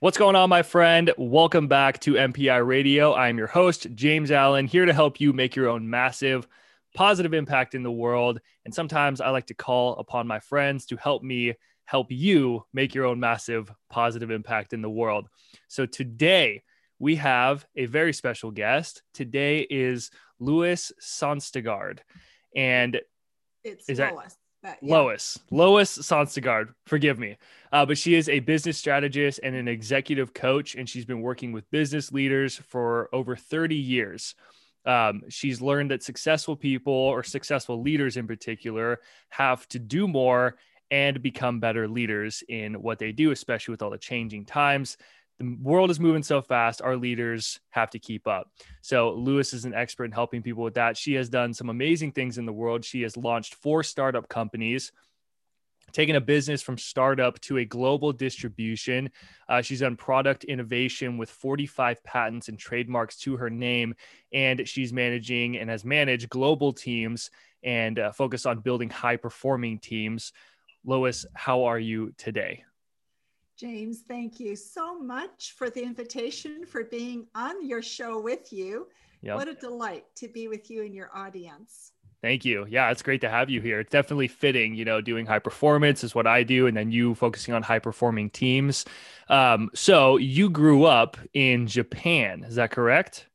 What's going on, my friend? Welcome back to MPI Radio. I'm your host, James Allen, here to help you make your own massive, positive impact in the world. And sometimes I like to call upon my friends to help me help you make your own massive, positive impact in the world. So today we have a very special guest. Today is Louis Sonstegard. And it's is Lois. That, yeah. Lois, Lois Sonstegard, forgive me. Uh, but she is a business strategist and an executive coach, and she's been working with business leaders for over 30 years. Um, she's learned that successful people or successful leaders in particular have to do more and become better leaders in what they do, especially with all the changing times. The world is moving so fast our leaders have to keep up. So Lewis is an expert in helping people with that. She has done some amazing things in the world. She has launched four startup companies taken a business from startup to a global distribution uh, she's done product innovation with 45 patents and trademarks to her name and she's managing and has managed global teams and uh, focused on building high performing teams lois how are you today James, thank you so much for the invitation for being on your show with you. Yep. What a delight to be with you and your audience. Thank you. Yeah, it's great to have you here. It's definitely fitting, you know, doing high performance is what I do, and then you focusing on high performing teams. Um, so you grew up in Japan, is that correct?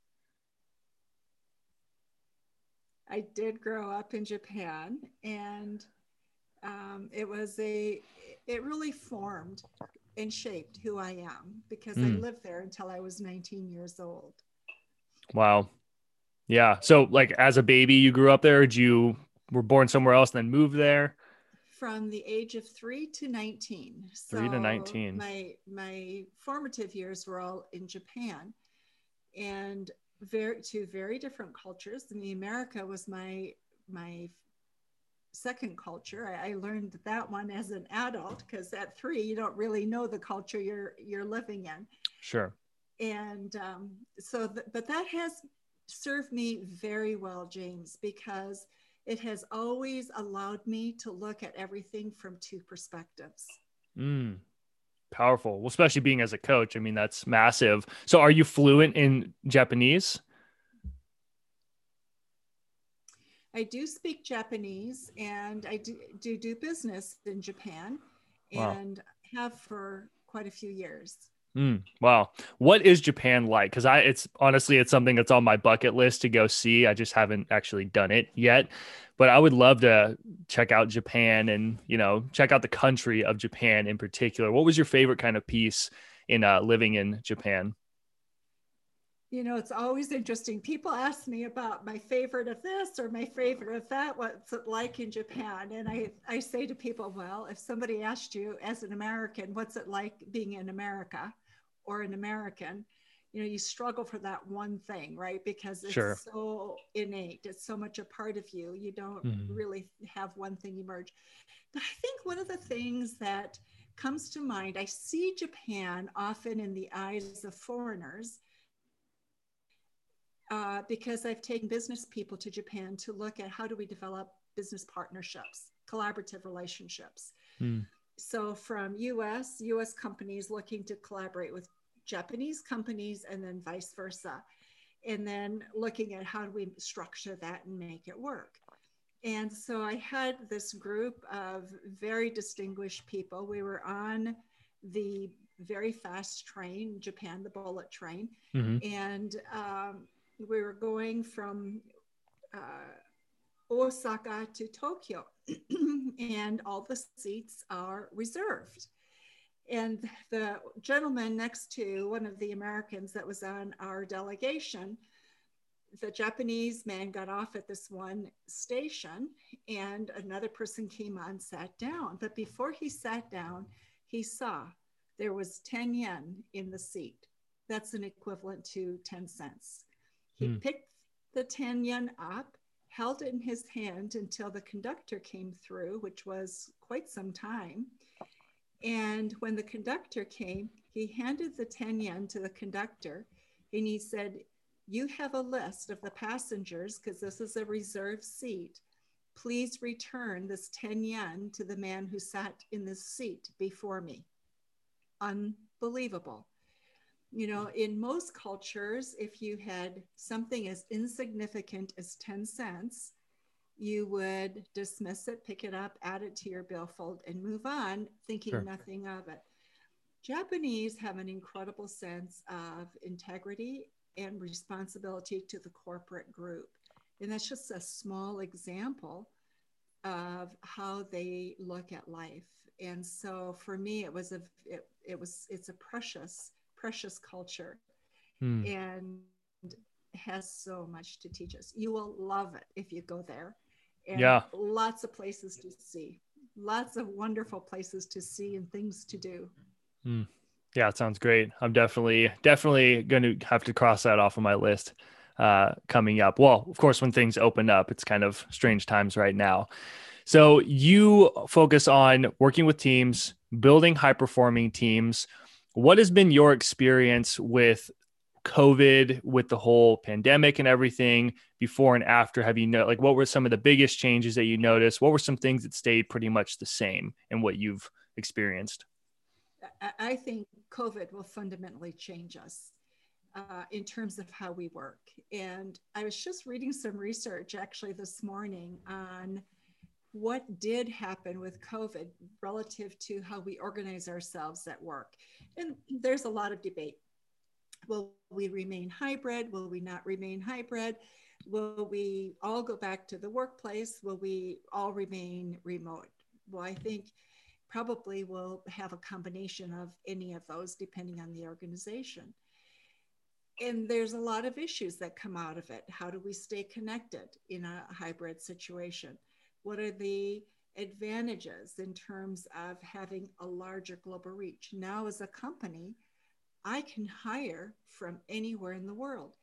I did grow up in Japan, and um, it was a, it really formed and shaped who I am because mm. I hmm. lived there until I was 19 years old. Wow. Yeah. So like as a baby, you grew up there, or you were born somewhere else and then moved there? From the age of three to 19. Three so to 19. My, my formative years were all in Japan and very, two very different cultures. I mean, America was my, my second culture. I, I learned that one as an adult because at three you don't really know the culture you're you're living in. Sure. And um, so, th- but that has served me very well, James, because it has always allowed me to look at everything from two perspectives. Mm, powerful. Well, especially being as a coach. I mean, that's massive. So, are you fluent in Japanese? I do speak Japanese and I do do, do business in Japan and wow. have for quite a few years. Mm, wow. What is Japan like? Because I it's honestly it's something that's on my bucket list to go see. I just haven't actually done it yet. But I would love to check out Japan and you know check out the country of Japan in particular. What was your favorite kind of piece in uh, living in Japan? you know, it's always interesting. People ask me about my favorite of this or my favorite of that, what's it like in Japan? And I, I say to people, well, if somebody asked you as an American, what's it like being in America or an American? You know, you struggle for that one thing, right? Because it's sure. so innate, it's so much a part of you. You don't mm-hmm. really have one thing emerge. But I think one of the things that comes to mind, I see Japan often in the eyes of foreigners uh, because I've taken business people to Japan to look at how do we develop business partnerships, collaborative relationships. Mm. So from US, US companies looking to collaborate with Japanese companies and then vice versa. And then looking at how do we structure that and make it work. And so I had this group of very distinguished people. We were on the very fast train, Japan, the bullet train. Mm-hmm. And um, we were going from uh, Osaka to Tokyo, and all the seats are reserved. And the gentleman next to one of the Americans that was on our delegation, the Japanese man got off at this one station, and another person came on, sat down. But before he sat down, he saw there was 10 yen in the seat. That's an equivalent to 10 cents. He hmm. picked the 10 yen up, held it in his hand until the conductor came through, which was quite some time. And when the conductor came, he handed the 10 yen to the conductor and he said, You have a list of the passengers because this is a reserved seat. Please return this 10 yen to the man who sat in this seat before me. Unbelievable. You know, in most cultures, if you had something as insignificant as 10 cents, you would dismiss it, pick it up, add it to your billfold, and move on, thinking sure. nothing of it. Japanese have an incredible sense of integrity and responsibility to the corporate group. And that's just a small example of how they look at life. And so for me, it was a, it, it was, it's a precious, precious culture hmm. and has so much to teach us. You will love it if you go there. And yeah. Lots of places to see, lots of wonderful places to see and things to do. Hmm. Yeah, it sounds great. I'm definitely, definitely going to have to cross that off of my list uh, coming up. Well, of course, when things open up, it's kind of strange times right now. So you focus on working with teams, building high performing teams. What has been your experience with COVID, with the whole pandemic and everything before and after? Have you know, like, what were some of the biggest changes that you noticed? What were some things that stayed pretty much the same in what you've experienced? I think COVID will fundamentally change us uh, in terms of how we work. And I was just reading some research actually this morning on what did happen with COVID relative to how we organize ourselves at work. And there's a lot of debate. Will we remain hybrid? Will we not remain hybrid? Will we all go back to the workplace? Will we all remain remote? Well, I think probably we'll have a combination of any of those depending on the organization and there's a lot of issues that come out of it. How do we stay connected in a hybrid situation? What are the advantages in terms of having a larger global reach? Now, as a company, I can hire from anywhere in the world.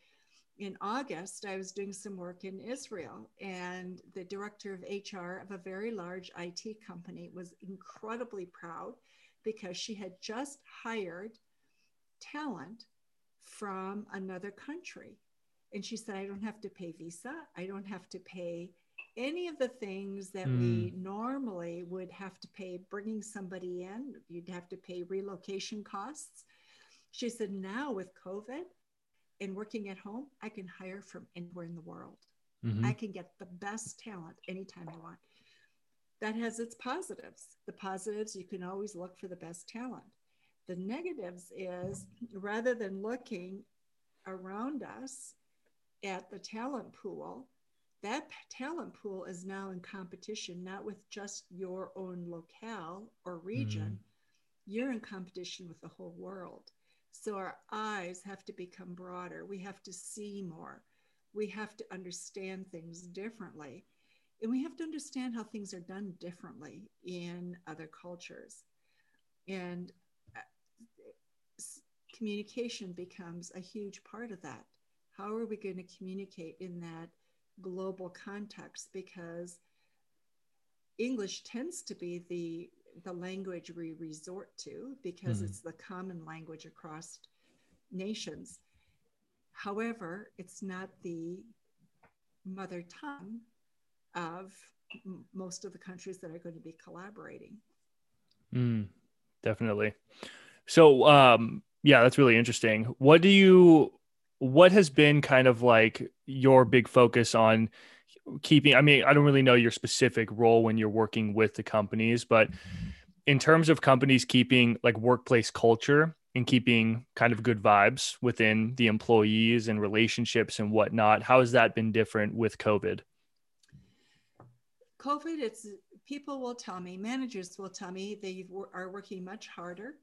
In August, I was doing some work in Israel, and the director of HR of a very large IT company was incredibly proud because she had just hired talent from another country. And she said, I don't have to pay visa. I don't have to pay any of the things that mm. we hmm. normally would have to pay bringing somebody in. You'd have to pay relocation costs. She said, now with COVID and working at home, I can hire from anywhere in the world. Mm-hmm. I can get the best talent anytime I want. That has its positives. The positives, you can always look for the best talent. The negatives is rather than looking around us at the talent pool, that talent pool is now in competition, not with just your own locale or region. Mm. You're in competition with the whole world. So our eyes have to become broader. We have to see more. We have to understand things differently. And we have to understand how things are done differently in other cultures. And communication becomes a huge part of that. How are we going to communicate in that global context? Because English tends to be the the language we resort to because mm-hmm. it's the common language across nations. However, it's not the mother tongue of m- most of the countries that are going to be collaborating. Mm, definitely. So, um, yeah, that's really interesting. What do you what has been kind of like your big focus on keeping I mean, I don't really know your specific role when you're working with the companies, but in terms of companies keeping like workplace culture and keeping kind of good vibes within the employees and relationships and whatnot, how has that been different with COVID? COVID, it's people will tell me, managers will tell me they are working much harder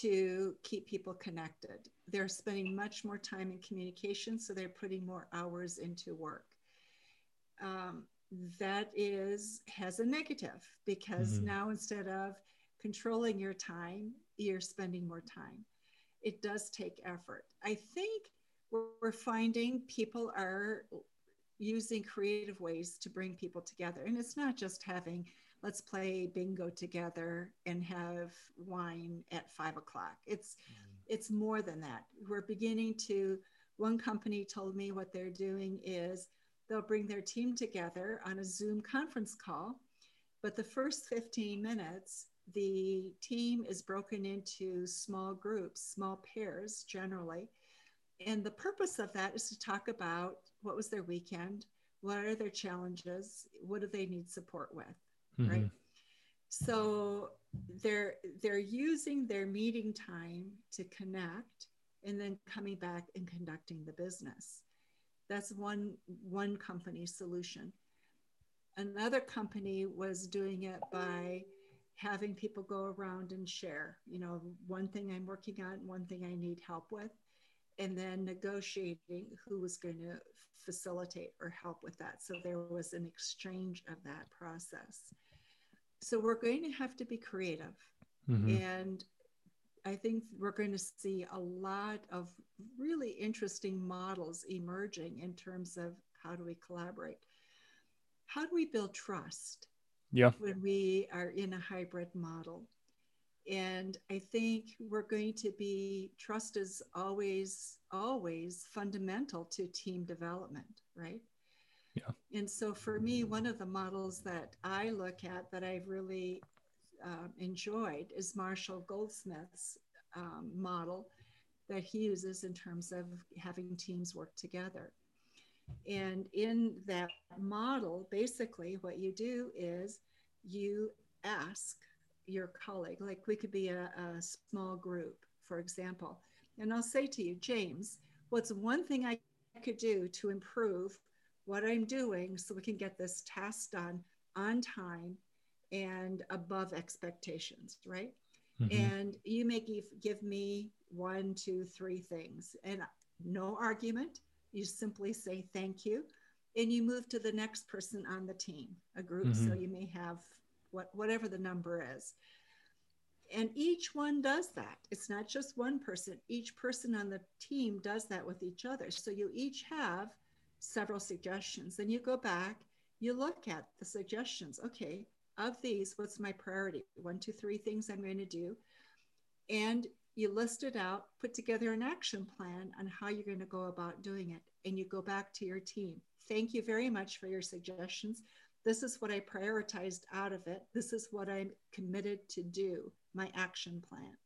to keep people connected. They're spending much more time in communication, so they're putting more hours into work. Um, that is has a negative because mm-hmm. now instead of controlling your time, you're spending more time. It does take effort. I think we're finding people are using creative ways to bring people together, and it's not just having let's play bingo together and have wine at five o'clock. It's mm. it's more than that. We're beginning to. One company told me what they're doing is they'll bring their team together on a Zoom conference call, but the first 15 minutes the team is broken into small groups, small pairs generally. And the purpose of that is to talk about what was their weekend, what are their challenges, what do they need support with, mm-hmm. right? So they're they're using their meeting time to connect and then coming back and conducting the business. That's one one company solution. Another company was doing it by having people go around and share, you know, one thing I'm working on, one thing I need help with, and then negotiating who was going to facilitate or help with that. So there was an exchange of that process. So we're going to have to be creative. Mm-hmm. And I think we're going to see a lot of really interesting models emerging in terms of how do we collaborate? How do we build trust? yeah when we are in a hybrid model and i think we're going to be trust is always always fundamental to team development right and so for me one of the models that i look at that i've really uh, enjoyed is marshall goldsmith's um, model that he uses in terms of having teams work together. And in that model, basically, what you do is you ask your colleague, like we could be a, a small group, for example, and I'll say to you, James, what's one thing I could do to improve what I'm doing so we can get this task done on time and above expectations, right? Mm-hmm. And you may give, give me one, two, three things, and no argument. You simply say thank you, and you move to the next person on the team, a group. Mm-hmm. So you may have what whatever the number is. And each one does that. It's not just one person. Each person on the team does that with each other. So you each have several suggestions. Then you go back, you look at the suggestions. Okay, of these, what's my priority? One, two, three things I'm going to do. And you list it out, put together an action plan on how you're going to go about doing it, and you go back to your team. Thank you very much for your suggestions. This is what I prioritized out of it. This is what I'm committed to do, my action plan.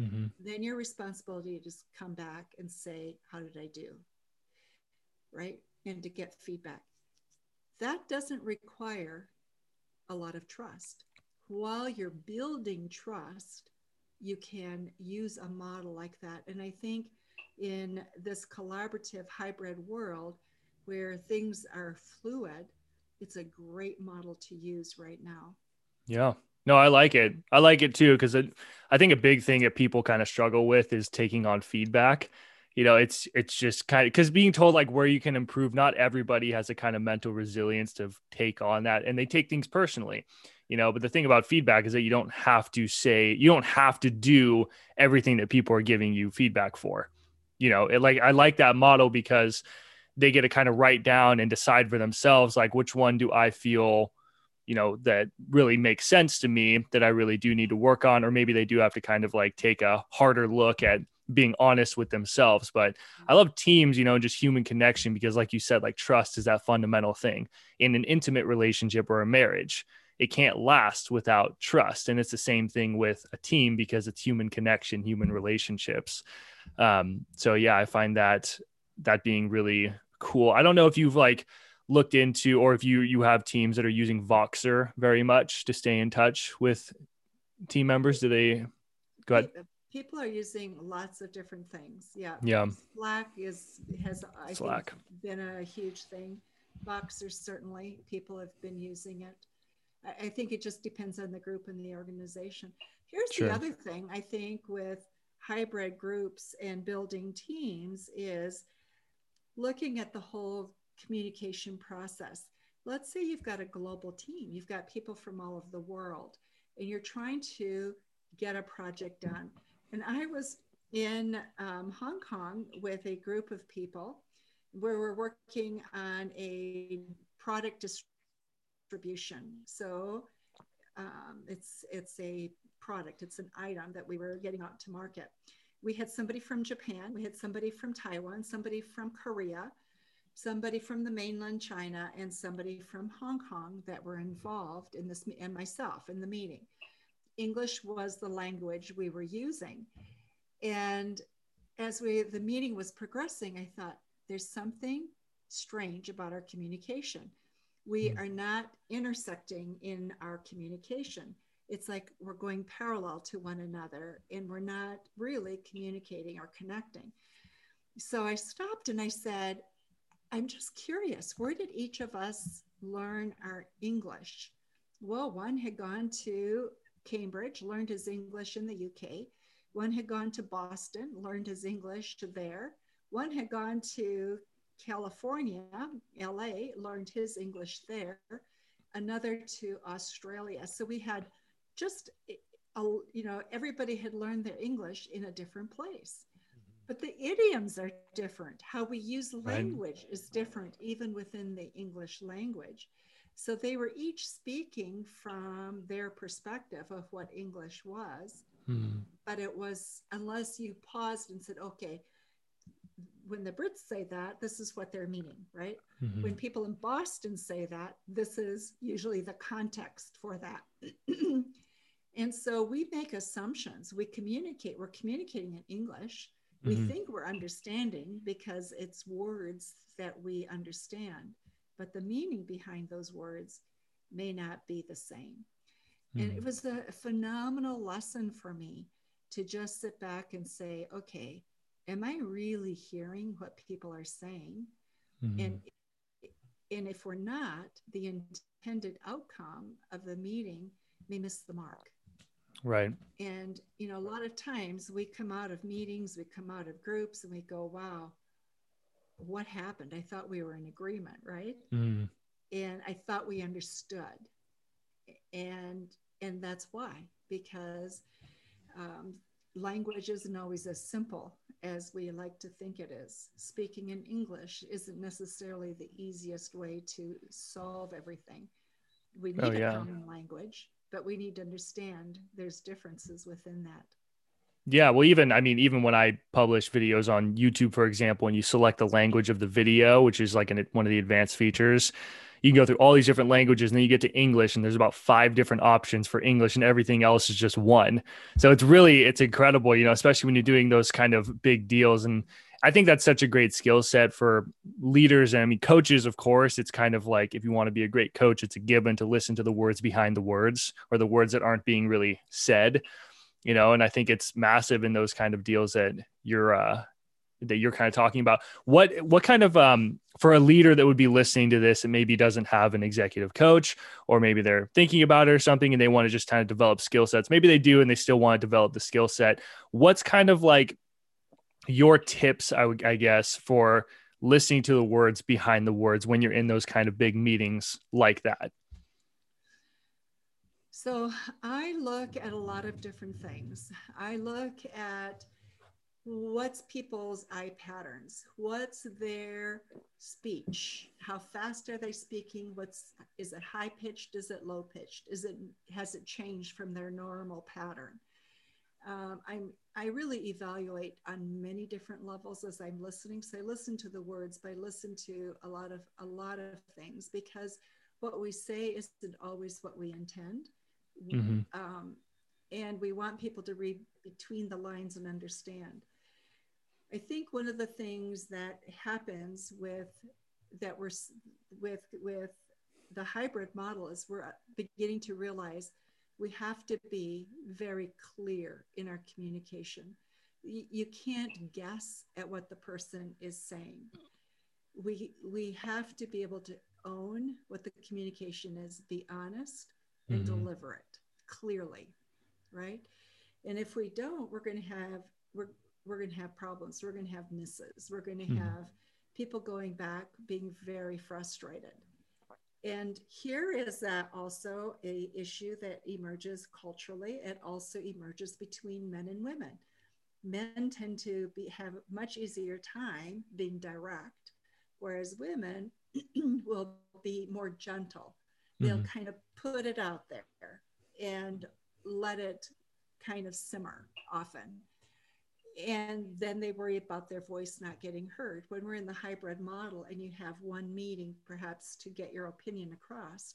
Mm-hmm. Then your responsibility to just come back and say, How did I do? Right? And to get feedback. That doesn't require a lot of trust. While you're building trust, you can use a model like that. And I think in this collaborative hybrid world where things are fluid, it's a great model to use right now. Yeah. No, I like it. I like it too because I think a big thing that people kind of struggle with is taking on feedback. You know, it's it's just kind of because being told like where you can improve. Not everybody has a kind of mental resilience to take on that, and they take things personally you know but the thing about feedback is that you don't have to say you don't have to do everything that people are giving you feedback for you know it like i like that model because they get to kind of write down and decide for themselves like which one do i feel you know that really makes sense to me that i really do need to work on or maybe they do have to kind of like take a harder look at being honest with themselves but i love teams you know just human connection because like you said like trust is that fundamental thing in an intimate relationship or a marriage it can't last without trust. And it's the same thing with a team because it's human connection, human relationships. Um, so yeah, I find that that being really cool. I don't know if you've like looked into or if you you have teams that are using Voxer very much to stay in touch with team members. Do they go ahead? People are using lots of different things. Yeah. Yeah. Slack is has I Slack. think been a huge thing. Voxer certainly people have been using it. I think it just depends on the group and the organization. Here's sure. the other thing I think with hybrid groups and building teams is looking at the whole communication process. Let's say you've got a global team, you've got people from all over the world, and you're trying to get a project done. And I was in um, Hong Kong with a group of people where we're working on a product distribution. So um, it's it's a product, it's an item that we were getting out to market. We had somebody from Japan, we had somebody from Taiwan, somebody from Korea, somebody from the mainland China, and somebody from Hong Kong that were involved in this, and myself in the meeting. English was the language we were using. And as we the meeting was progressing, I thought there's something strange about our communication. We mm. are not intersecting in our communication. It's like we're going parallel to one another and we're not really communicating or connecting. So I stopped and I said, I'm just curious, where did each of us learn our English? Well, one had gone to Cambridge, learned his English in the UK. One had gone to Boston, learned his English there. One had gone to California, LA, learned his English there. Another to Australia. So we had just, a, you know, everybody had learned their English in a different place. Mm-hmm. But the idioms are different. How we use language right. is different, even within the English language. So they were each speaking from their perspective of what English was. Hmm. But it was, unless you paused and said, okay, when the Brits say that, this is what they're meaning, right? Mm-hmm. When people in Boston say that, this is usually the context for that. and so we make assumptions. We communicate, we're communicating in English. We mm-hmm. think we're understanding because it's words that we understand but the meaning behind those words may not be the same. Mm-hmm. And it hmm. was a phenomenal lesson for me to just sit back and say, okay, am I really hearing what people are saying? Mm-hmm. And and if we're not, the intended outcome of the meeting may miss the mark. Right. And you know, a lot of times we come out of meetings, we come out of groups, and we go, "Wow, what happened? I thought we were in agreement, right? Mm. And I thought we understood. And and that's why, because um, language isn't always as simple as we like to think it is. Speaking in English isn't necessarily the easiest way to solve everything. We oh, need oh, yeah. a common language, but we need to understand there's differences within that. Yeah, well, even I mean, even when I publish videos on YouTube, for example, and you select the language of the video, which is like an, one of the advanced features, you can go through all these different languages, and then you get to English, and there's about five different options for English, and everything else is just one. So it's really it's incredible, you know, especially when you're doing those kind of big deals. And I think that's such a great skill set for leaders. And I mean, coaches, of course, it's kind of like if you want to be a great coach, it's a given to listen to the words behind the words or the words that aren't being really said you know and i think it's massive in those kind of deals that you're uh that you're kind of talking about. What what kind of um for a leader that would be listening to this and maybe doesn't have an executive coach or maybe they're thinking about it or something and they want to just kind of develop skill sets maybe they do and they still want to develop the skill set what's kind of like your tips I, would, I guess for listening to the words behind the words when you're in those kind of big meetings like that so I look at a lot of different things. I look at what's people's eye patterns. What's their speech? How fast are they speaking? What's is it high pitched? Is it low pitched? Is it has it changed from their normal pattern? Um, i'm i really evaluate on many different levels as i'm listening. So i listen to the words but i listen to a lot of a lot of things because what we say isn't always what we intend Mm-hmm. Um, and we want people to read between the lines and understand. I think one of the things that happens with that we're with with the hybrid model is we're beginning to realize we have to be very clear in our communication. You can't guess at what the person is saying. We we have to be able to own what the communication is, be honest, and mm-hmm. deliver it clearly, right? And if we don't, we're going to have we're we're going to have problems. We're going to have misses. We're going to mm-hmm. have people going back being very frustrated. And here is that also a issue that emerges culturally. It also emerges between men and women. Men tend to be, have much easier time being direct, whereas women will be more gentle. They'll mm-hmm. kind of put it out there and let it kind of simmer often. And then they worry about their voice not getting heard. When we're in the hybrid model and you have one meeting, perhaps to get your opinion across,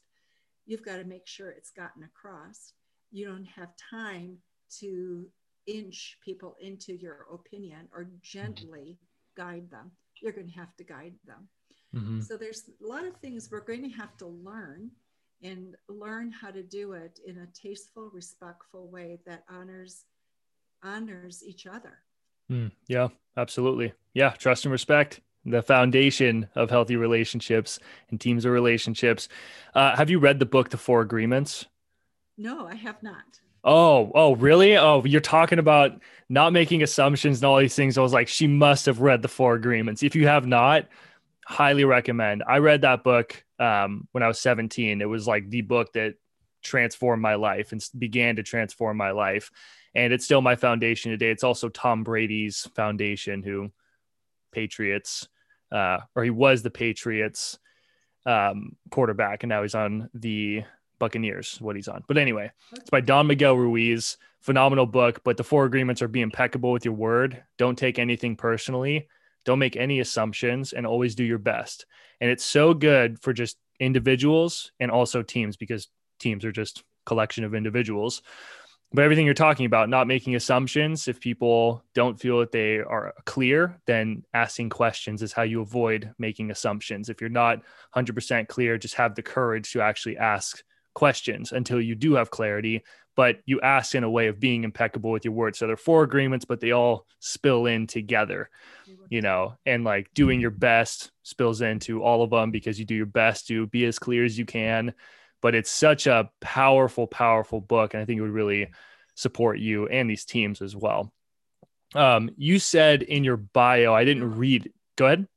you've got to make sure it's gotten across. you don't have time to inch people into your opinion or gently guide them. You're going to have to guide them. Mm-hmm. So there's a lot of things we're going to have to learn and learn how to do it in a tasteful, respectful way that honors honors each other. Mm, yeah, absolutely. Yeah, trust and respect, the foundation of healthy relationships and teams of relationships. Uh, have you read the book, The Four Agreements? No, I have not. Oh, oh, really? Oh, you're talking about not making assumptions and all these things. I was like, she must have read the Four Agreements. If you have not, highly recommend. I read that book um, when I was 17. It was like the book that transformed my life and began to transform my life. And it's still my foundation today. It's also Tom Brady's foundation, who Patriots, uh, or he was the Patriots um, quarterback, and now he's on the Buccaneers, what he's on. But anyway, it's by Don Miguel Ruiz. Phenomenal book. But the four agreements are be impeccable with your word. Don't take anything personally. Don't make any assumptions and always do your best. And it's so good for just individuals and also teams because teams are just collection of individuals. But everything you're talking about, not making assumptions, if people don't feel that they are clear, then asking questions is how you avoid making assumptions. If you're not 100% clear, just have the courage to actually ask questions until you do have clarity but you ask in a way of being impeccable with your words. So there are four agreements, but they all spill in together, you know, and like doing your best spills into all of them because you do your best to be as clear as you can. But it's such a powerful, powerful book. And I think it would really support you and these teams as well. Um, you said in your bio, I didn't read. Go ahead.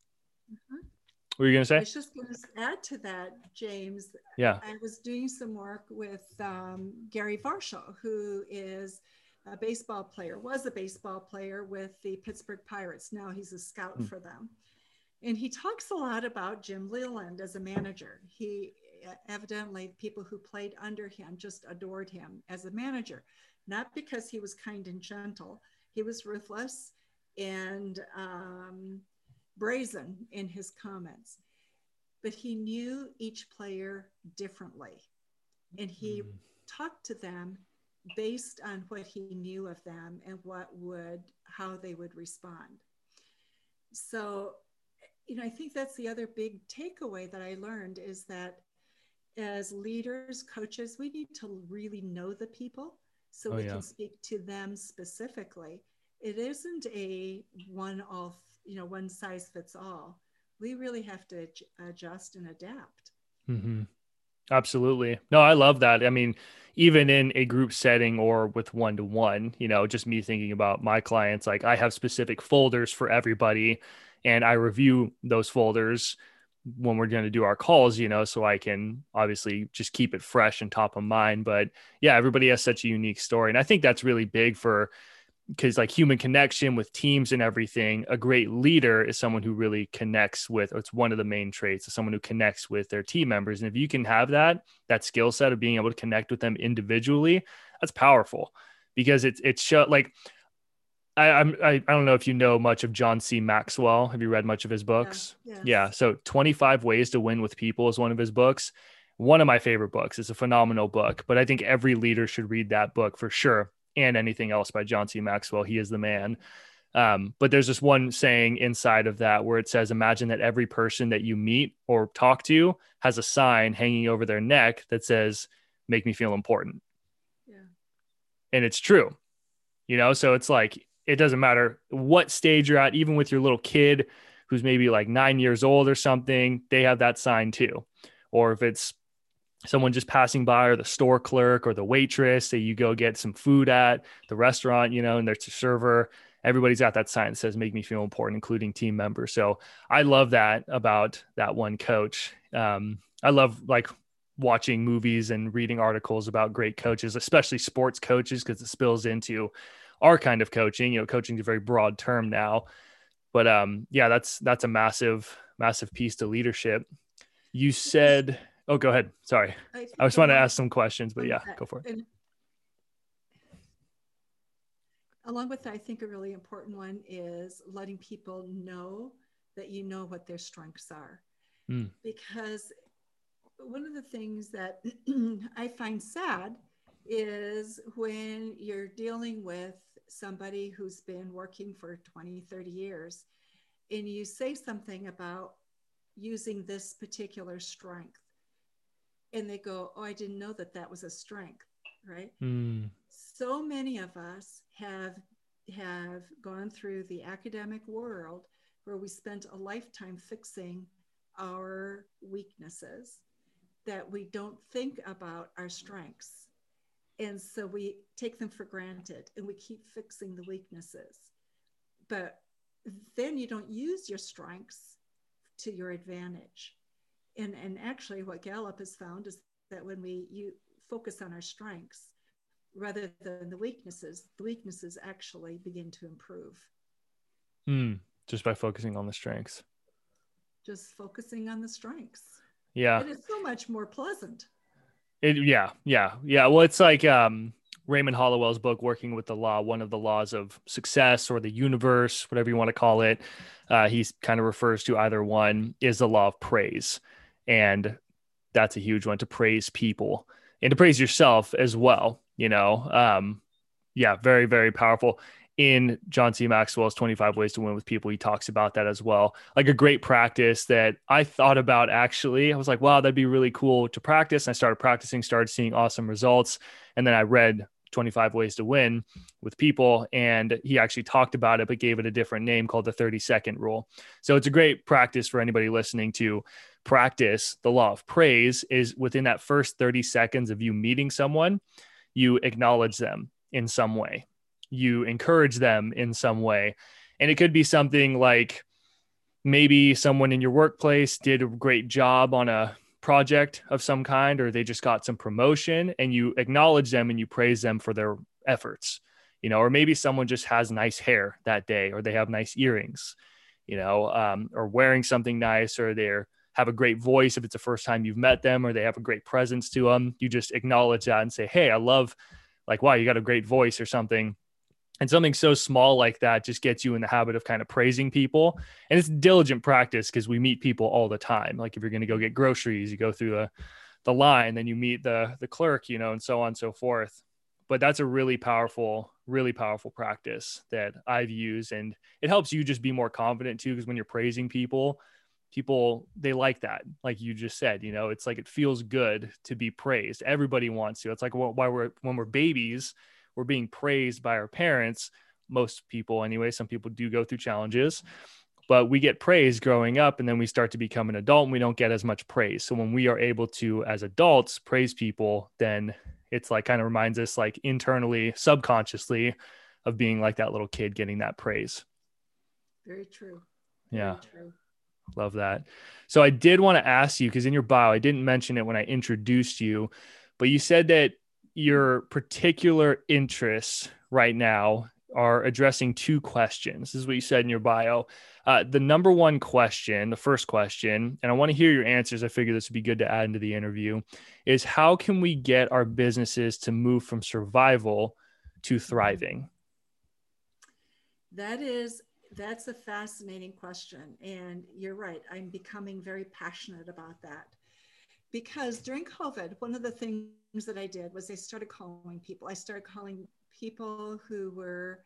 What were you going to say? I was just going to add to that, James. Yeah. I was doing some work with um, Gary Varsho, who is a baseball player, was a baseball player with the Pittsburgh Pirates. Now he's a scout mm. for them. And he talks a lot about Jim Leyland as a manager. He evidently, people who played under him just adored him as a manager, not because he was kind and gentle, he was ruthless and um, brazen in his comments, but he knew each player differently. And he mm. talked to them based on what he knew of them and what would, how they would respond. So, you know, I think that's the other big takeaway that I learned is that as leaders, coaches, we need to really know the people so oh, we yeah. can speak to them specifically. It isn't a one all you know one size fits all we really have to adjust and adapt mm-hmm. absolutely no i love that i mean even in a group setting or with one to one you know just me thinking about my clients like i have specific folders for everybody and i review those folders when we're going to do our calls, you know, so I can obviously just keep it fresh and top of mind. But yeah, everybody has such a unique story. And I think that's really big for because like human connection with teams and everything a great leader is someone who really connects with it's one of the main traits of someone who connects with their team members and if you can have that that skill set of being able to connect with them individually that's powerful because it's it's show, like I, I'm, I, I don't know if you know much of John C. Maxwell. Have you read much of his books? Yeah, yes. yeah. So 25 Ways to Win with People is one of his books. One of my favorite books. It's a phenomenal book, but I think every leader should read that book for sure and anything else by John C. Maxwell. He is the man. Um, but there's this one saying inside of that where it says, Imagine that every person that you meet or talk to has a sign hanging over their neck that says, Make me feel important. Yeah. And it's true, you know? So it's like, it doesn't matter what stage you're at, even with your little kid who's maybe like nine years old or something, they have that sign too. Or if it's someone just passing by or the store clerk or the waitress that you go get some food at the restaurant, you know, and there's a server. Everybody's got that sign that says make me feel important, including team members. So I love that about that one coach. Um, I love like watching movies and reading articles about great coaches, especially sports coaches, because it spills into our kind of coaching. You know, coaching is a very broad term now. But um, yeah, that's that's a massive, massive piece to leadership. You said Oh, go ahead. Sorry. I, I just want to ask some questions, but yeah, go for it. And along with that, I think a really important one is letting people know that you know what their strengths are. Mm. Because one of the things that I find sad is when you're dealing with somebody who's been working for 20, 30 years, and you say something about using this particular strength, and they go, Oh, I didn't know that that was a strength, right? Mm. So many of us have have gone through the academic world where we spent a lifetime fixing our weaknesses that we don't think about our strengths. And so we take them for granted and we keep fixing the weaknesses. But then you don't use your strengths to your advantage. And, and actually, what Gallup has found is that when we you focus on our strengths rather than the weaknesses, the weaknesses actually begin to improve. Mm, just by focusing on the strengths. Just focusing on the strengths. Yeah. It's so much more pleasant. It, yeah, yeah, yeah. Well, it's like um, Raymond Holliwell's book, Working with the Law, one of the laws of success or the universe, whatever you want to call it. Uh, he kind of refers to either one is the law of praise. And that's a huge one to praise people and to praise yourself as well. You know, um, yeah, very, very powerful in John C. Maxwell's 25 Ways to Win with People. He talks about that as well. Like a great practice that I thought about actually. I was like, wow, that'd be really cool to practice. And I started practicing, started seeing awesome results. And then I read 25 Ways to Win with People. And he actually talked about it, but gave it a different name called the 30 second rule. So it's a great practice for anybody listening to practice the law of praise is within that first 30 seconds of you meeting someone, you acknowledge them in some way you encourage them in some way. And it could be something like maybe someone in your workplace did a great job on a project of some kind, or they just got some promotion and you acknowledge them and you praise them for their efforts, you know, or maybe someone just has nice hair that day, or they have nice earrings, you know, um, or wearing something nice, or they're have a great voice if it's the first time you've met them, or they have a great presence to them. You just acknowledge that and say, Hey, I love, like, wow, you got a great voice or something. And something so small like that just gets you in the habit of kind of praising people. And it's diligent practice because we meet people all the time. Like if you're going to go get groceries you go through the the line then you meet the the clerk you know and so on and so forth. But that's a really powerful really powerful practice that i've used. And it helps you just be more confident too because when you're praising people people they like that like you just said you know it's like it feels good to be praised. Everybody wants to. It's like why we're when we're babies we're being praised by our parents most people anyway. Some people do go through challenges but we get praise growing up and then we start to become an adult and we don't get as much praise. So when we are able to as adults praise people then it's like kind of reminds us like internally subconsciously of being like that little kid getting that praise. Very true. Very yeah true. Love that so i did want to ask you because in your bio i didn't mention it when i introduced you but you said that your particular interests right now are addressing two questions. This is what you said in your bio. Uh, the number one question, the first question, and I want to hear your answers. I figure this would be good to add into the interview is how can we get our businesses to move from survival to thriving? That is that's a fascinating question and you're right i'm becoming very passionate about that because during COVID, one of the things that I did was I started calling people. I started calling people who were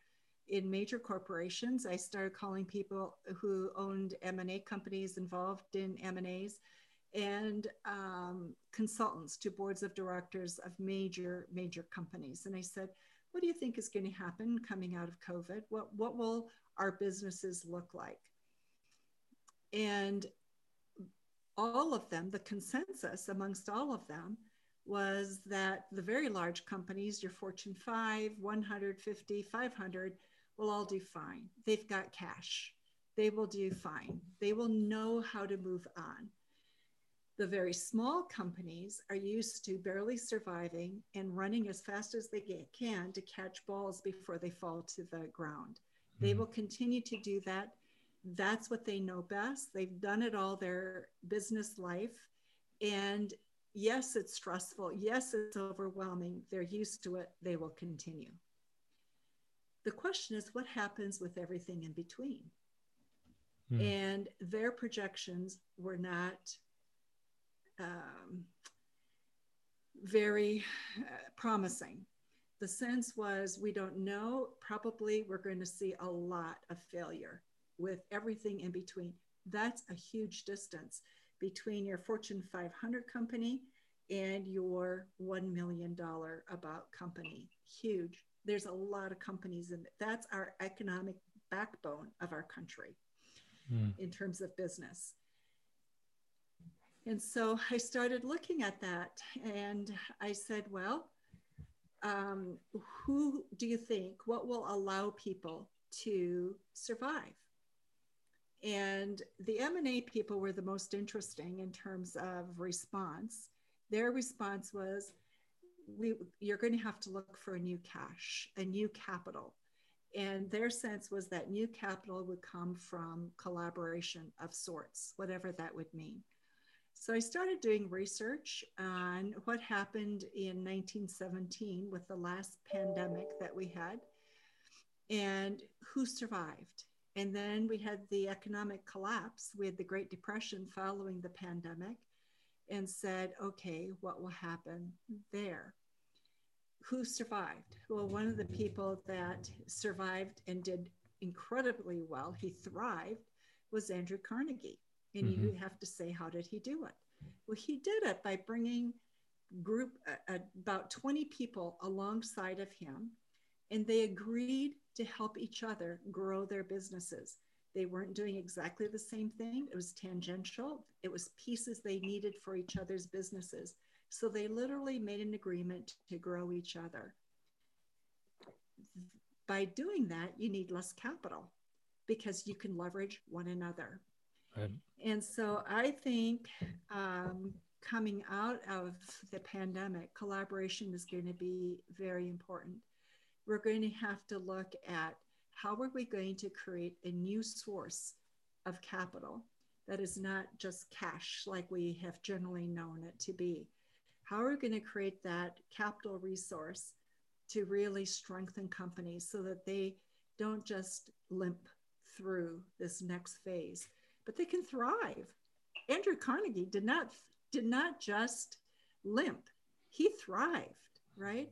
in major corporations. I started calling people who owned M&A companies involved in M&As and um, consultants to boards of directors of major, major companies. And I said, what do you think is going to happen coming out of COVID? What, what will our businesses look like? And all of them, the consensus amongst all of them was that the very large companies, your Fortune 5, 150, 500, will all do fine. They've got cash. They will do fine. They will know how to move on. The very small companies are used to barely surviving and running as fast as they can to catch balls before they fall to the ground. They mm-hmm. will continue to do that that's what they know best. They've done it all their business life. And yes, it's stressful. Yes, it's overwhelming. They're used to it. They will continue. The question is what happens with everything in between? Hmm. And their projections were not, um, very uh, promising. The sense was we don't know, probably we're going to see a lot of failure with everything in between. That's a huge distance between your Fortune 500 company and your $1 million about company. Huge. There's a lot of companies, and that's our economic backbone of our country mm. in terms of business. And so I started looking at that and I said, well, um, who do you think, what will allow people to survive? And the M&A people were the most interesting in terms of response. Their response was, we, you're going to have to look for a new cash, a new capital. And their sense was that new capital would come from collaboration of sorts, whatever that would mean. So I started doing research on what happened in 1917 with the last pandemic that we had and who survived. And then we had the economic collapse. Had the Great Depression following the pandemic and said, okay, what will happen there? Who survived? Well, one of the people that survived and did incredibly well, he thrived, was Andrew Carnegie. And mm-hmm. you have to say, how did he do it? Well, he did it by bringing group uh, about 20 people alongside of him, and they agreed to help each other grow their businesses. They weren't doing exactly the same thing. It was tangential. It was pieces they needed for each other's businesses. So they literally made an agreement to grow each other. By doing that, you need less capital because you can leverage one another. And so I think um, coming out of the pandemic, collaboration is going to be very important. We're going to have to look at how are we going to create a new source of capital that is not just cash like we have generally known it to be. How are we going to create that capital resource to really strengthen companies so that they don't just limp through this next phase? But they can thrive. Andrew Carnegie did not did not just limp; he thrived, right?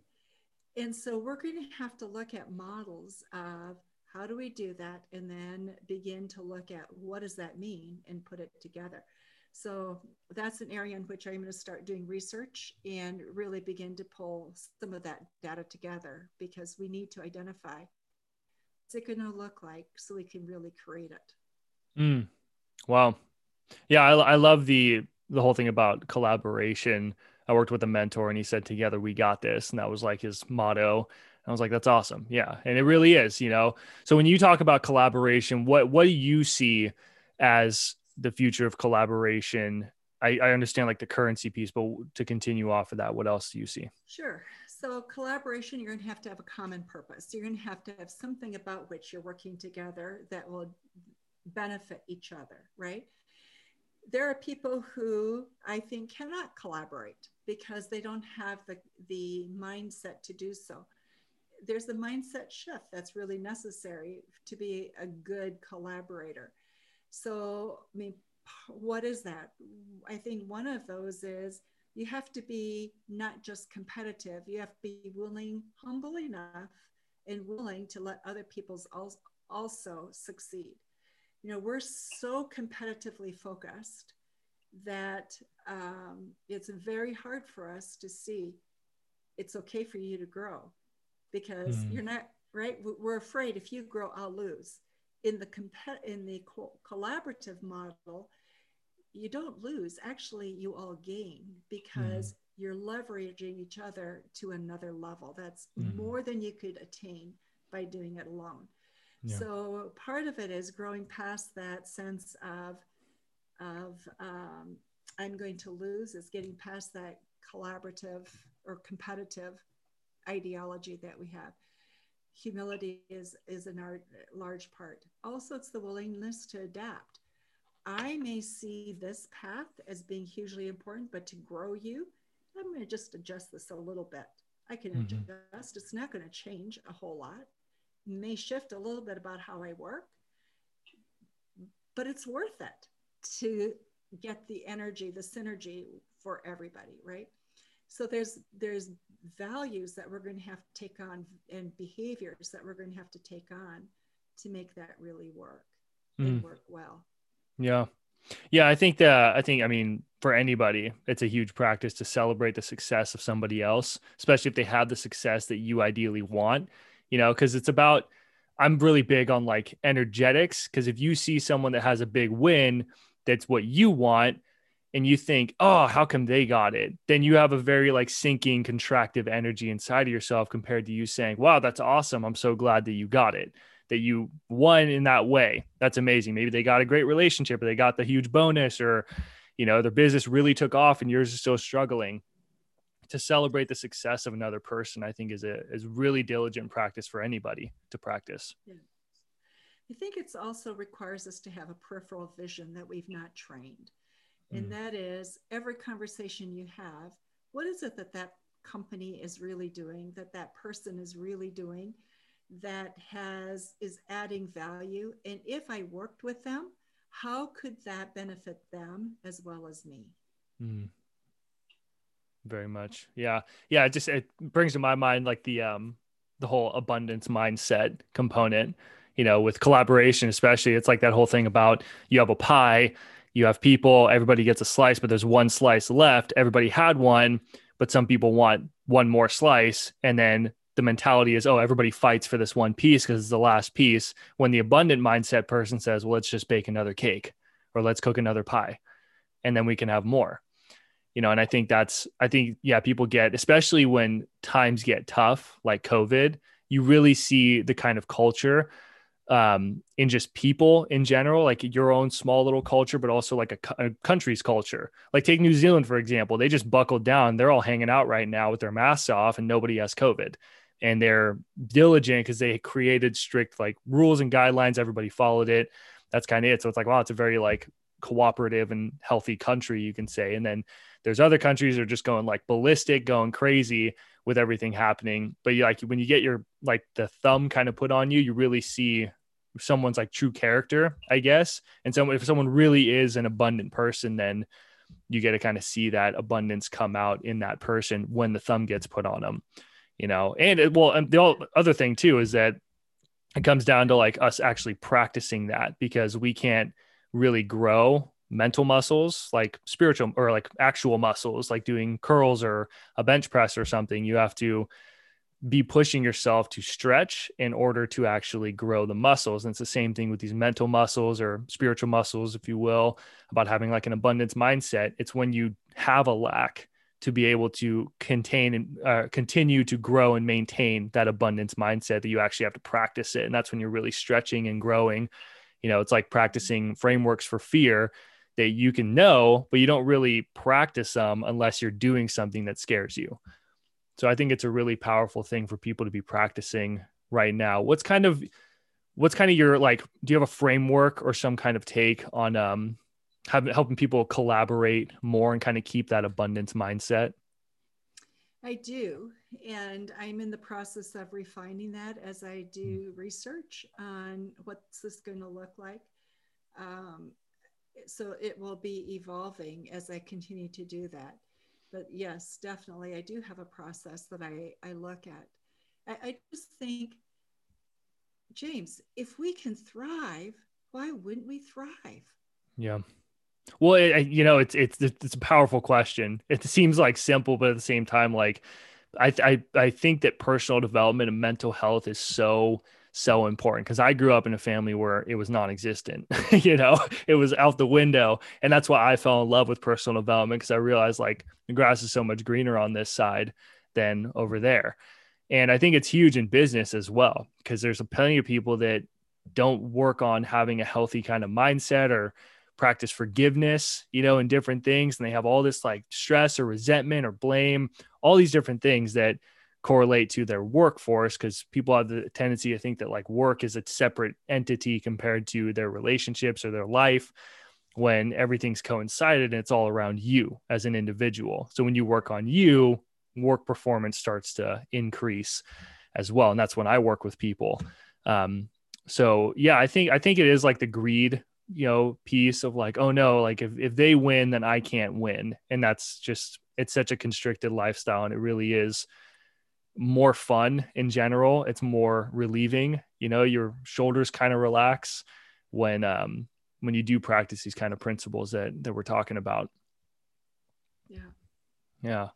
And so we're going to have to look at models of how do we do that, and then begin to look at what does that mean and put it together. So that's an area in which I'm going to start doing research and really begin to pull some of that data together because we need to identify what's it going to look like so we can really create it. Mm. Wow. Yeah, I, I love the the whole thing about collaboration. I worked with a mentor and he said, Together we got this. And that was like his motto. I was like, that's awesome. Yeah. And it really is, you know. So when you talk about collaboration, what what do you see as the future of collaboration? I, I understand like the currency piece, but to continue off of that, what else do you see? Sure. So collaboration, you're to have to have a common purpose. You're to have to have something about which you're working together that will benefit each other, right? There are people who I think cannot collaborate because they don't have the, the mindset to do so. There's a mindset shift that's really necessary to be a good collaborator. So, I mean, what is that? I think one of those is you have to be not just competitive, you have to be willing, humble enough, and willing to let other people's also succeed you know we're so competitively focused that um, it's very hard for us to see it's okay for you to grow because mm. you're not right we're afraid if you grow i'll lose in the comp- in the co- collaborative model you don't lose actually you all gain because mm. you're leveraging each other to another level that's mm. more than you could attain by doing it alone so part of it is growing past that sense of of um, I'm going to lose is getting past that collaborative or competitive ideology that we have. Humility is is a large part. Also, it's the willingness to adapt. I may see this path as being hugely important, but to grow you, I'm going to just adjust this a little bit. I can mm-hmm. adjust. It's not going to change a whole lot may shift a little bit about how I work, but it's worth it to get the energy, the synergy for everybody, right? So there's there's values that we're going to have to take on and behaviors that we're going to have to take on to make that really work mm. and work well. Yeah. Yeah, I think that I think I mean for anybody, it's a huge practice to celebrate the success of somebody else, especially if they have the success that you ideally want, you know, because it's about I'm really big on like energetics because if you see someone that has a big win that's what you want and you think, "Oh, how come they got it?" then you have a very like sinking contractive energy inside of yourself compared to you saying, "Wow, that's awesome. I'm so glad that you got it." that you won in that way. That's amazing. Maybe they got a great relationship or they got the huge bonus or, you know, their business really took off and yours is still struggling. To celebrate the success of another person, I think is a is really diligent practice for anybody to practice. Yeah. I think it's also requires us to have a peripheral vision that we've not trained. And mm. that is every conversation you have, what is it that that company is really doing, that that person is really doing? that has is adding value and if i worked with them how could that benefit them as well as me mm. Very much yeah yeah it just it brings to my mind like the um the whole abundance mindset component you know with collaboration especially it's like that whole thing about you have a pie you have people everybody gets a slice but there's one slice left everybody had one but some people want one more slice and then the mentality is, oh, everybody fights for this one piece because it's the last piece. When the abundant mindset person says, well, let's just bake another cake or let's cook another pie and then we can have more. You know, and I think that's, I think, yeah, people get, especially when times get tough, like COVID, you really see the kind of culture um, in just people in general, like your own small little culture, but also like a, a, country's culture. Like take New Zealand, for example, they just buckled down. They're all hanging out right now with their masks off and nobody has COVID and they're diligent because they created strict like rules and guidelines. Everybody followed it. That's kind of it. So it's like, wow, it's a very like cooperative and healthy country, you can say. And then there's other countries that are just going like ballistic, going crazy with everything happening. But you like when you get your like the thumb kind of put on you, you really see someone's like true character, I guess. And so if someone really is an abundant person, then you get to kind of see that abundance come out in that person when the thumb gets put on them you know and it, well and the other thing too is that it comes down to like us actually practicing that because we can't really grow mental muscles like spiritual or like actual muscles like doing curls or a bench press or something you have to be pushing yourself to stretch in order to actually grow the muscles. And it's the same thing with these mental muscles or spiritual muscles if you will about having like an abundance mindset. It's when you have a lack to be able to contain and uh, continue to grow and maintain that abundance mindset that you actually have to practice it. And that's when you're really stretching and growing you know it's like practicing frameworks for fear that you can know but you don't really practice them unless you're doing something that scares you so i think it's a really powerful thing for people to be practicing right now what's kind of what's kind of your like do you have a framework or some kind of take on um helping people collaborate more and kind of keep that abundance mindset? I do. And I'm in the process of refining that as I do research on what's this going to look like. Um, so it will be evolving as I continue to do that. But yes, definitely, I do have a process that I, I look at. I, I just think, James, if we can thrive, why wouldn't we thrive? Yeah. Well, it, you know, it's it's it's a powerful question. It seems like simple, but at the same time, like I I I think that personal development and mental health is so so important because I grew up in a family where it was non-existent. you know, it was out the window, and that's why I fell in love with personal development because I realized like the grass is so much greener on this side than over there. And I think it's huge in business as well because there's a plenty of people that don't work on having a healthy kind of mindset or practice forgiveness, you know, and different things. And they have all this like stress or resentment or blame, all these different things that correlate to their workforce because people have the tendency to think that like work is a separate entity compared to their relationships or their life when everything's coincided and it's all around you as an individual. So when you work on you, work performance starts to increase as well. And that's when I work with people. Um, so yeah, I think I think it is like the greed you know piece of like oh no like if, if they win then i can't win. And that's just it's such a constricted lifestyle and it really is more fun in general. It's more relieving you know your shoulders kind of relax when um when you do practice these kind of principles that that we're talking about. Yeah. Yeah.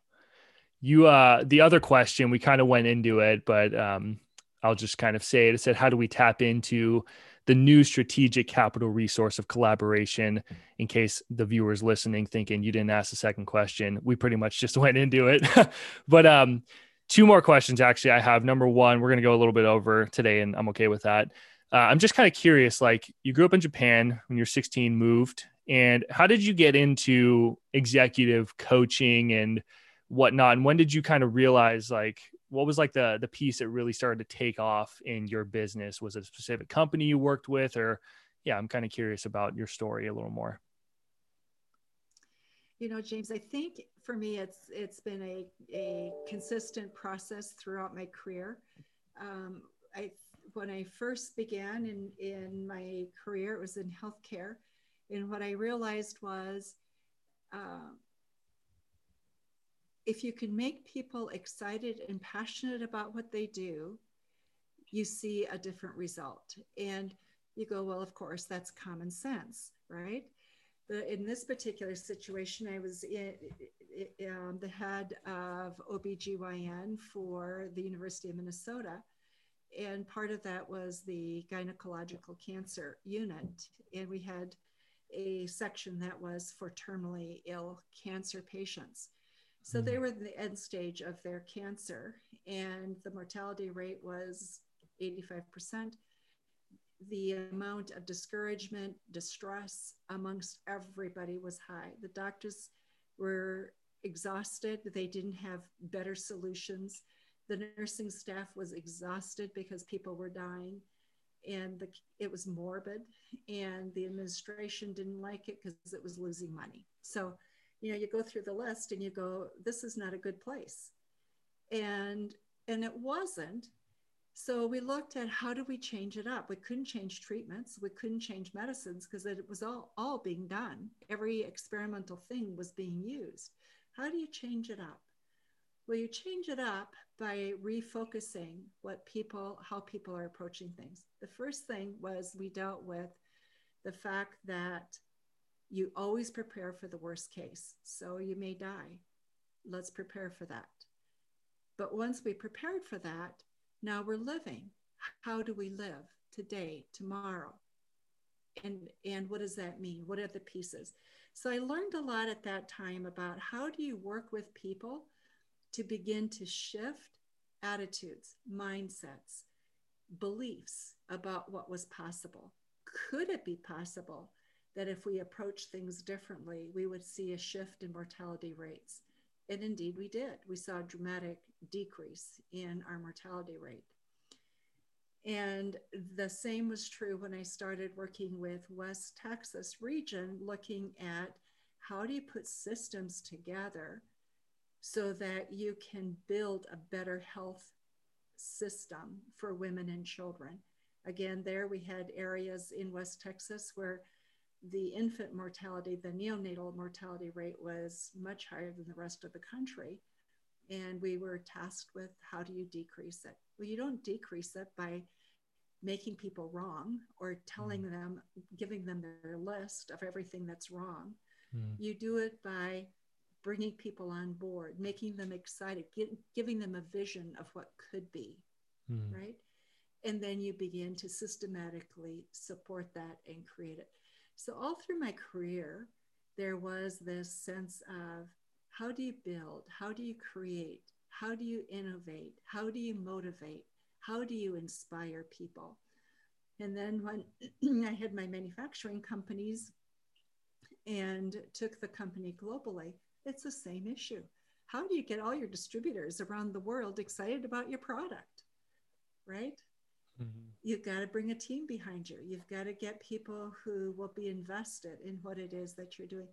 You uh the other question we kind of went into it but um i'll just kind of say it. It said how do we tap into the new strategic capital resource of collaboration in case the viewers listening thinking you didn't ask the second question. We pretty much just went into it. But um two more questions actually i have. Number one we're going to go a little bit over today and i'm okay with that. Uh, i'm just kind of curious like you grew up in japan when you're 16 moved and how did you get into executive coaching and whatnot? And when did you kind of realize like what was like the the piece that really started to take off in your business? Was it a specific company you worked with? Or yeah i'm kind of curious about your story a little more. You know james i think for me it's it's been a, a consistent process throughout my career. Um, i when i first began in in my career it was in healthcare. And what i realized was uh, if you can make people excited and passionate about what they do you see a different result and you go well of course that's common sense right the, in this particular situation, I was in, um, the head of OBGYN for the University of Minnesota. And part of that was the gynecological cancer unit. And we had a section that was for terminally ill cancer patients. So they hmm. were in the end stage of their cancer, and the mortality rate was 85% the amount of discouragement, distress amongst everybody was high. The doctors were exhausted, they didn't have better solutions. The nursing staff was exhausted because people were dying and the, it was morbid and the administration didn't like it because it was losing money. So, you know, you go through the list and you go, this is not a good place. And and it wasn't so we looked at how do we change it up? We couldn't change treatments, we couldn't change medicines because it was all, all being done. Every experimental thing was being used. How do you change it up? Well, you change it up by refocusing what people, how people are approaching things. The first thing was we dealt with the fact that you always prepare for the worst case. So you may die. Let's prepare for that. But once we prepared for that, now we're living. How do we live today, tomorrow? And, and what does that mean? What are the pieces? So I learned a lot at that time about how do you work with people to begin to shift attitudes, mindsets, beliefs about what was possible. Could it be possible that if we approach things differently, we would see a shift in mortality rates? And indeed, we did. We saw a dramatic decrease in our mortality rate. And the same was true when I started working with West Texas region, looking at how do you put systems together so that you can build a better health system for women and children. Again, there we had areas in West Texas where the infant mortality, the neonatal mortality rate was much higher than the rest of the country. And we were tasked with how do you decrease it? Well, you don't decrease it by making people wrong or telling mm. them, giving them their list of everything that's wrong. Mm. You do it by bringing people on board, making them excited, get, giving them a vision of what could be, mm. right? And then you begin to systematically support that and create it. So, all through my career, there was this sense of how do you build? How do you create? How do you innovate? How do you motivate? How do you inspire people? And then when I had my manufacturing companies and took the company globally, it's the same issue. How do you get all your distributors around the world excited about your product? Right? Mm-hmm. You've got to bring a team behind you. You've got to get people who will be invested in what it is that you're doing.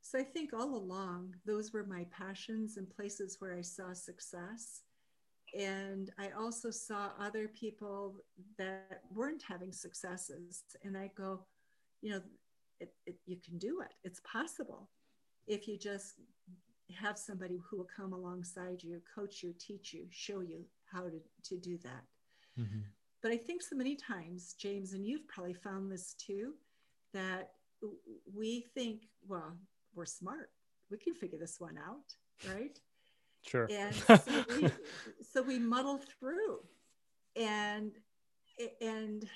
So I think all along, those were my passions and places where I saw success. And I also saw other people that weren't having successes. And I go, you know, it, it, you can do it. It's possible if you just have somebody who will come alongside you, coach you, teach you, show you how to, to do that. Mm-hmm. But I think so many times, James, and you've probably found this too, that we think, well, we're smart. We can figure this one out, right? Sure. And so we, so we muddle through. And and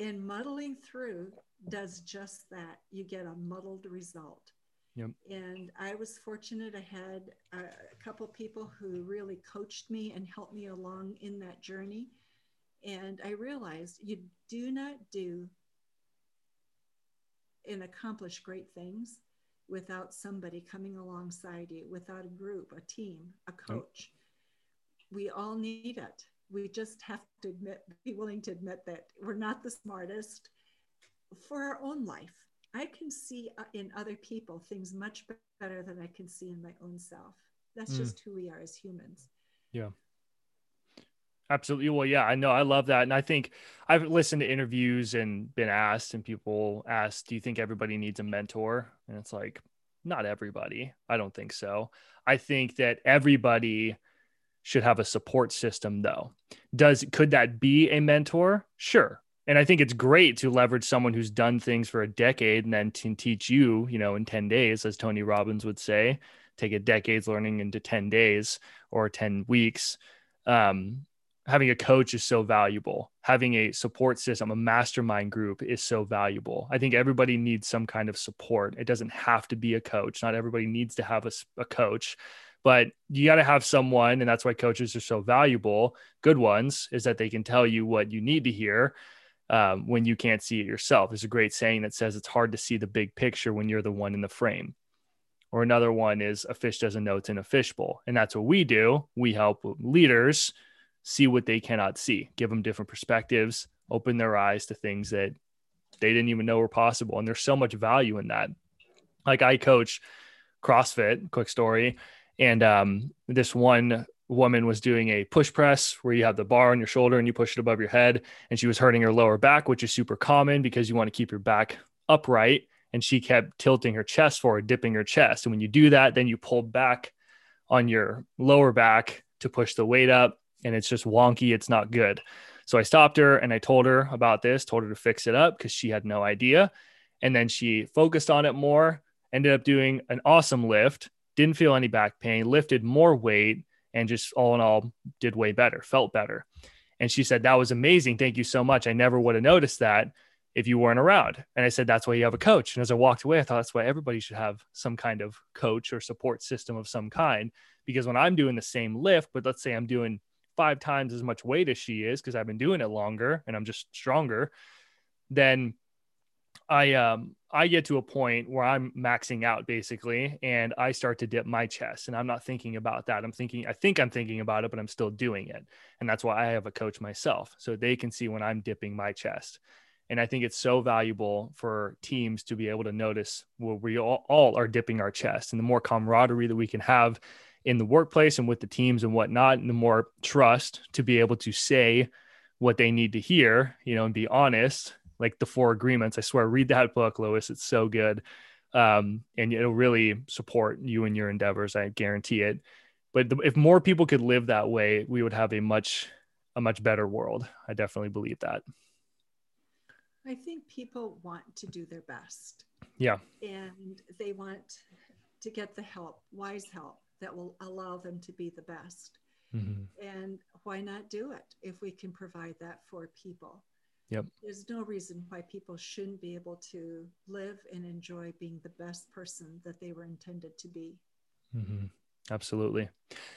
in muddling through does just that. You get a muddled result. Yep. And I was fortunate. I had a, a couple people who really coached me and helped me along in that journey. And I realized you do not do and accomplish great things without somebody coming alongside you, without a group, a team, a coach. Yep. We all need it. We just have to admit, be willing to admit that we're not the smartest for our own life I can see uh, in other people things much better than I can see in my own self. That's mm. just who we are as humans. Yeah. Absolutely. Well, yeah, I know. I love that. And I think I've listened to interviews and been asked, and people ask, Do you think everybody needs a mentor? And it's like, not everybody. I don't think so. I think that everybody should have a support system though. Does could that be a mentor? Sure. And I think it's great to leverage someone who's done things for a decade and then to teach you, you know, in 10 days, as Tony Robbins would say, take a decade's learning into 10 days or 10 weeks. Um, having a coach is so valuable. Having a support system, a mastermind group is so valuable. I think everybody needs some kind of support. It doesn't have to be a coach. Not everybody needs to have a, a coach, but you got to have someone. And that's why coaches are so valuable. Good ones is that they can tell you what you need to hear um, when you can't see it yourself. There's a great saying that says it's hard to see the big picture when you're the one in the frame. Or another one is a fish doesn't know it's in a fishbowl. And that's what we do. We help leaders see what they cannot see, give them different perspectives, open their eyes to things that they didn't even know were possible. And there's so much value in that. Like I coach CrossFit, quick story. And um, this one woman was doing a push press where you have the bar on your shoulder and you push it above your head and she was hurting her lower back which is super common because you want to keep your back upright and she kept tilting her chest forward dipping her chest. And when you do that then you pull back on your lower back to push the weight up and it's just wonky it's not good. So i stopped her and i told her about this told her to fix it up because she had no idea. And then she focused on it more ended up doing an awesome lift didn't feel any back pain lifted more weight and just all in all did way better, felt better. And she said, That was amazing. Thank you so much. I never would have noticed that if you weren't around. And I said, That's why you have a coach. And as I walked away, I thought that's why everybody should have some kind of coach or support system of some kind. Because when I'm doing the same lift, but let's say I'm doing five times as much weight as she is, because I've been doing it longer and I'm just stronger, then I um I get to a point where I'm maxing out basically, and I start to dip my chest, and I'm not thinking about that. I'm thinking, I think I'm thinking about it, but I'm still doing it, and that's why I have a coach myself, so they can see when I'm dipping my chest. And I think it's so valuable for teams to be able to notice where we all, all are dipping our chest, and the more camaraderie that we can have in the workplace and with the teams and whatnot, and the more trust to be able to say what they need to hear, you know, and be honest like the four agreements. I swear, read that book, Lois. It's so good. Um, and it'll really support you in your endeavors. I guarantee it. But the, if more people could live that way, we would have a much, a much better world. I definitely believe that. I think people want to do their best. Yeah. And they want to get the help, wise help that will allow them to be the best. Mm-hmm. And why not do it if we can provide that for people? Yep. There's no reason why people shouldn't be able to live and enjoy being the best person that they were intended to be. Mm-hmm. Absolutely.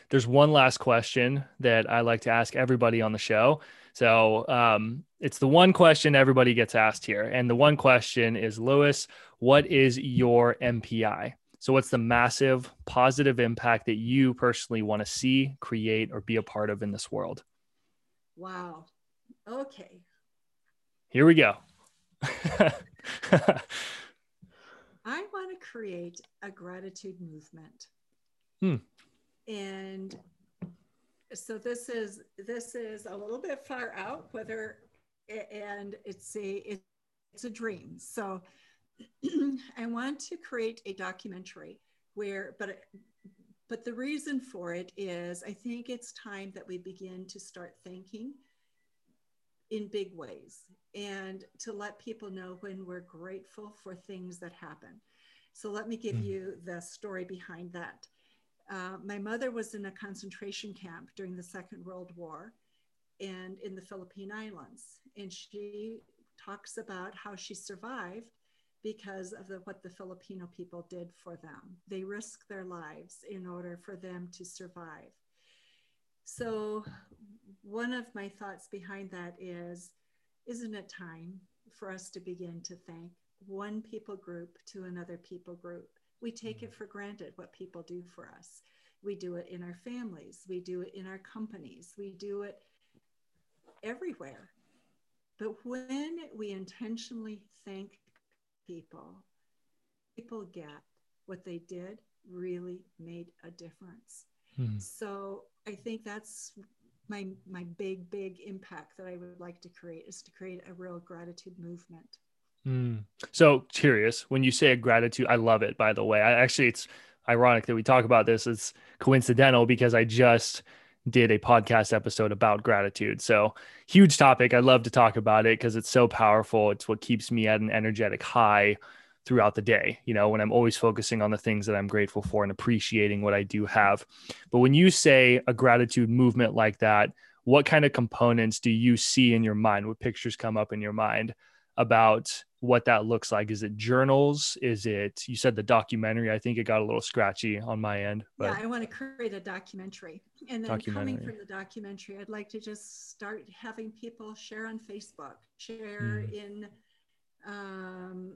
There's one last question that I like to ask everybody on the show. So um, it's the one question everybody gets asked here. And the one question is Lois, what is your MPI? So, what's the massive positive impact that you personally want to see, create, or be a part of in this world? Wow. Okay. Here we go. I want to create a gratitude movement. Hmm. And so this is this is a little bit far out whether and it's a it's a dream. So I want to create a documentary where, but but the reason for it is I think it's time that we begin to start thinking in big ways and to let people know when we're grateful for things that happen. So let me give mm. you the story behind that. Uh, my mother was in a concentration camp during the Second World War and in the Philippine Islands. And she talks about how she survived because of the, what the Filipino people did for them. They risked their lives in order for them to survive. So, one of my thoughts behind that is isn't it time for us to begin to thank one people group to another people group? We take it mm-hmm. for granted what people do for us. We do it in our families, we do it in our companies, we do it everywhere. But when we intentionally thank people, people get what they did really made a difference. Hmm. So I think that's my my big big impact that I would like to create is to create a real gratitude movement. Mm. So curious when you say a gratitude, I love it. By the way, I actually it's ironic that we talk about this. It's coincidental because I just did a podcast episode about gratitude. So huge topic. I love to talk about it because it's so powerful. It's what keeps me at an energetic high throughout the day, you know, when I'm always focusing on the things that I'm grateful for and appreciating what I do have. But when you say a gratitude movement like that, what kind of components do you see in your mind? What pictures come up in your mind about what that looks like? Is it journals? Is it, you said the documentary? I think it got a little scratchy on my end. But yeah, I want to create a documentary. And then documentary. coming from the documentary, I'd like to just start having people share on Facebook, share mm. in um,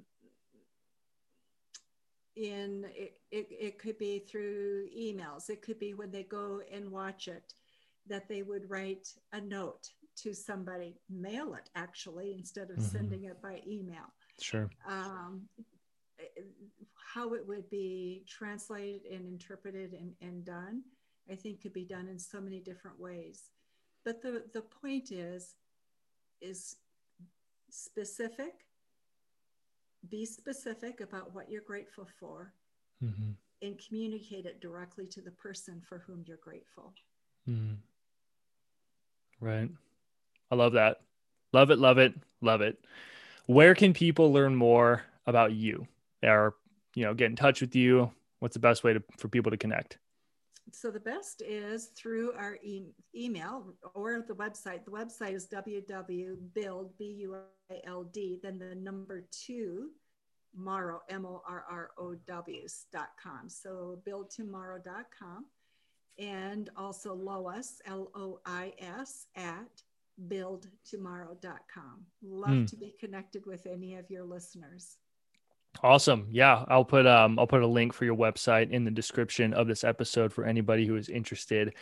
in it, it, it could be through emails. It could be when they go and watch it that they would write a note to somebody mail it actually instead of mm-hmm. sending it by email. Sure. Um, how it would be translated and interpreted and, and done i think could be done in so many different ways. But the, the point is is specific be specific about what you're grateful for mm-hmm. and communicate it directly to the person for whom you're grateful. Mm-hmm. Right. I love that. Love it, love it, love it. Where can people learn more about you or, you know, get in touch with you? What's the best way to, for people to connect? So the best is through our e- email or the website. The website is www.build, B-U-I-L-D, then the number two, Morrow, M-O-R-R-O-W dot com. So buildtomorrow.com and also Lois, L-O-I-S at buildtomorrow.com. Love mm. to be connected with any of your listeners. Awesome. Yeah, I'll put um I'll put a link for your website in the description of this episode for anybody who is interested.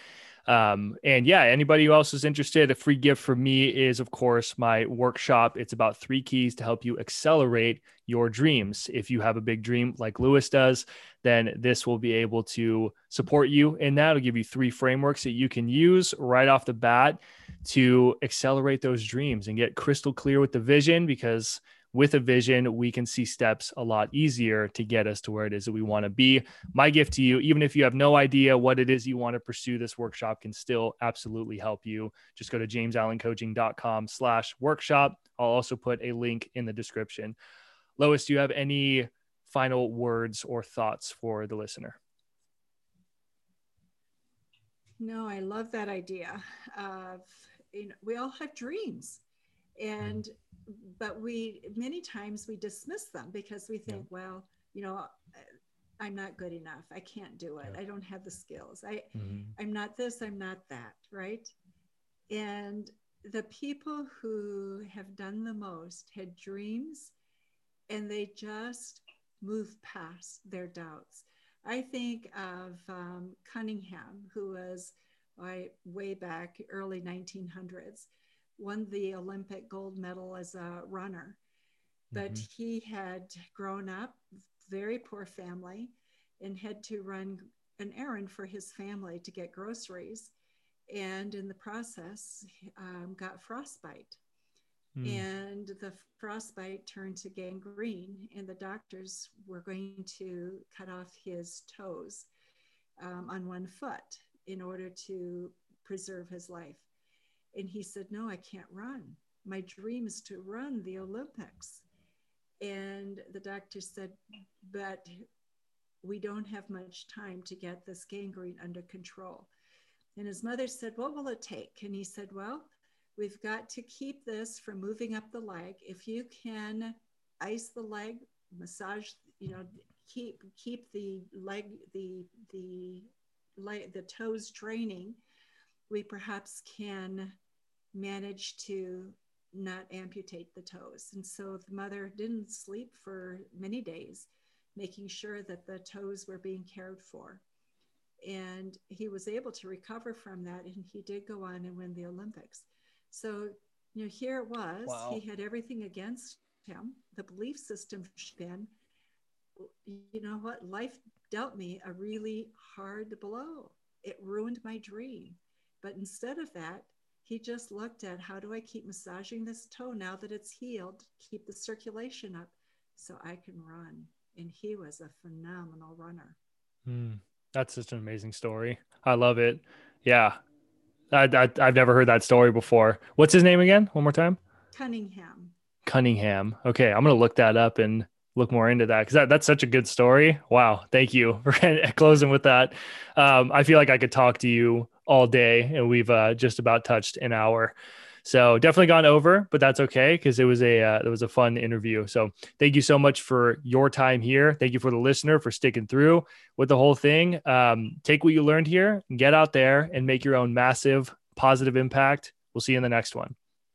Um, and yeah, anybody who else is interested, a free gift for me is, of course, my workshop. It's about three keys to help you accelerate your dreams. If you have a big dream like Lewis does, then this will be able to support you in that. It'll give you three frameworks that you can use right off the bat to accelerate those dreams and get crystal clear with the vision because with a vision, we can see steps a lot easier to get us to where it is that we want to be. My gift to you, even if you have no idea what it is you want to pursue, this workshop can still absolutely help you. Just go to jamesallencoaching.com slash workshop. I'll also put a link in the description. Lois, do you have any final words or thoughts for the listener? No, I love that idea of, you know, we all have dreams and but we many times we dismiss them because we think yeah. well you know i'm not good enough. I can't do it. Yeah. i don't have the skills. I mm-hmm. i'm not this i'm not that right? And the people who have done the most had dreams and they just moved past their doubts. I think of um, cunningham who was I, way back early 1900s won the Olympic gold medal as a runner. But mm-hmm. he had grown up very poor family and had to run an errand for his family to get groceries. And in the process, um, got frostbite. Mm. And the frostbite turned to gangrene, and the doctors were going to cut off his toes um, on one foot in order to preserve his life. And he said, No, I can't run. My dream is to run the Olympics. And the doctor said, But we don't have much time to get this gangrene under control. And his mother said, What will it take? And he said, Well, we've got to keep this from moving up the leg. If you can ice the leg, massage, you know, keep keep the leg, the the leg, the toes draining, we perhaps can manage to not amputate the toes. And so the mother didn't sleep for many days, making sure that the toes were being cared for. And he was able to recover from that, and he did go on and win the Olympics. So, you know, here it was. Wow. He had everything against him. The belief system been, you know what? Life dealt me a really hard blow. It ruined my dream. But instead of that, he just looked at how do I keep massaging this toe now that it's healed, keep the circulation up so I can run. And he was a phenomenal runner. Mm, that's such an amazing story. I love it. Yeah. I, I, I've never heard that story before. What's his name again? One more time. Cunningham. Cunningham. Okay. I'm going to look that up and look more into that because that, that's such a good story. Wow. Thank you for closing with that. Um, I feel like I could talk to you all day and we've uh, just about touched an hour. So definitely gone over, but that's okay because it was a uh, it was a fun interview. So thank you so much for your time here. Thank you for the listener for sticking through with the whole thing. Um, take what you learned here, get out there, and make your own massive positive impact. We'll see you in the next one.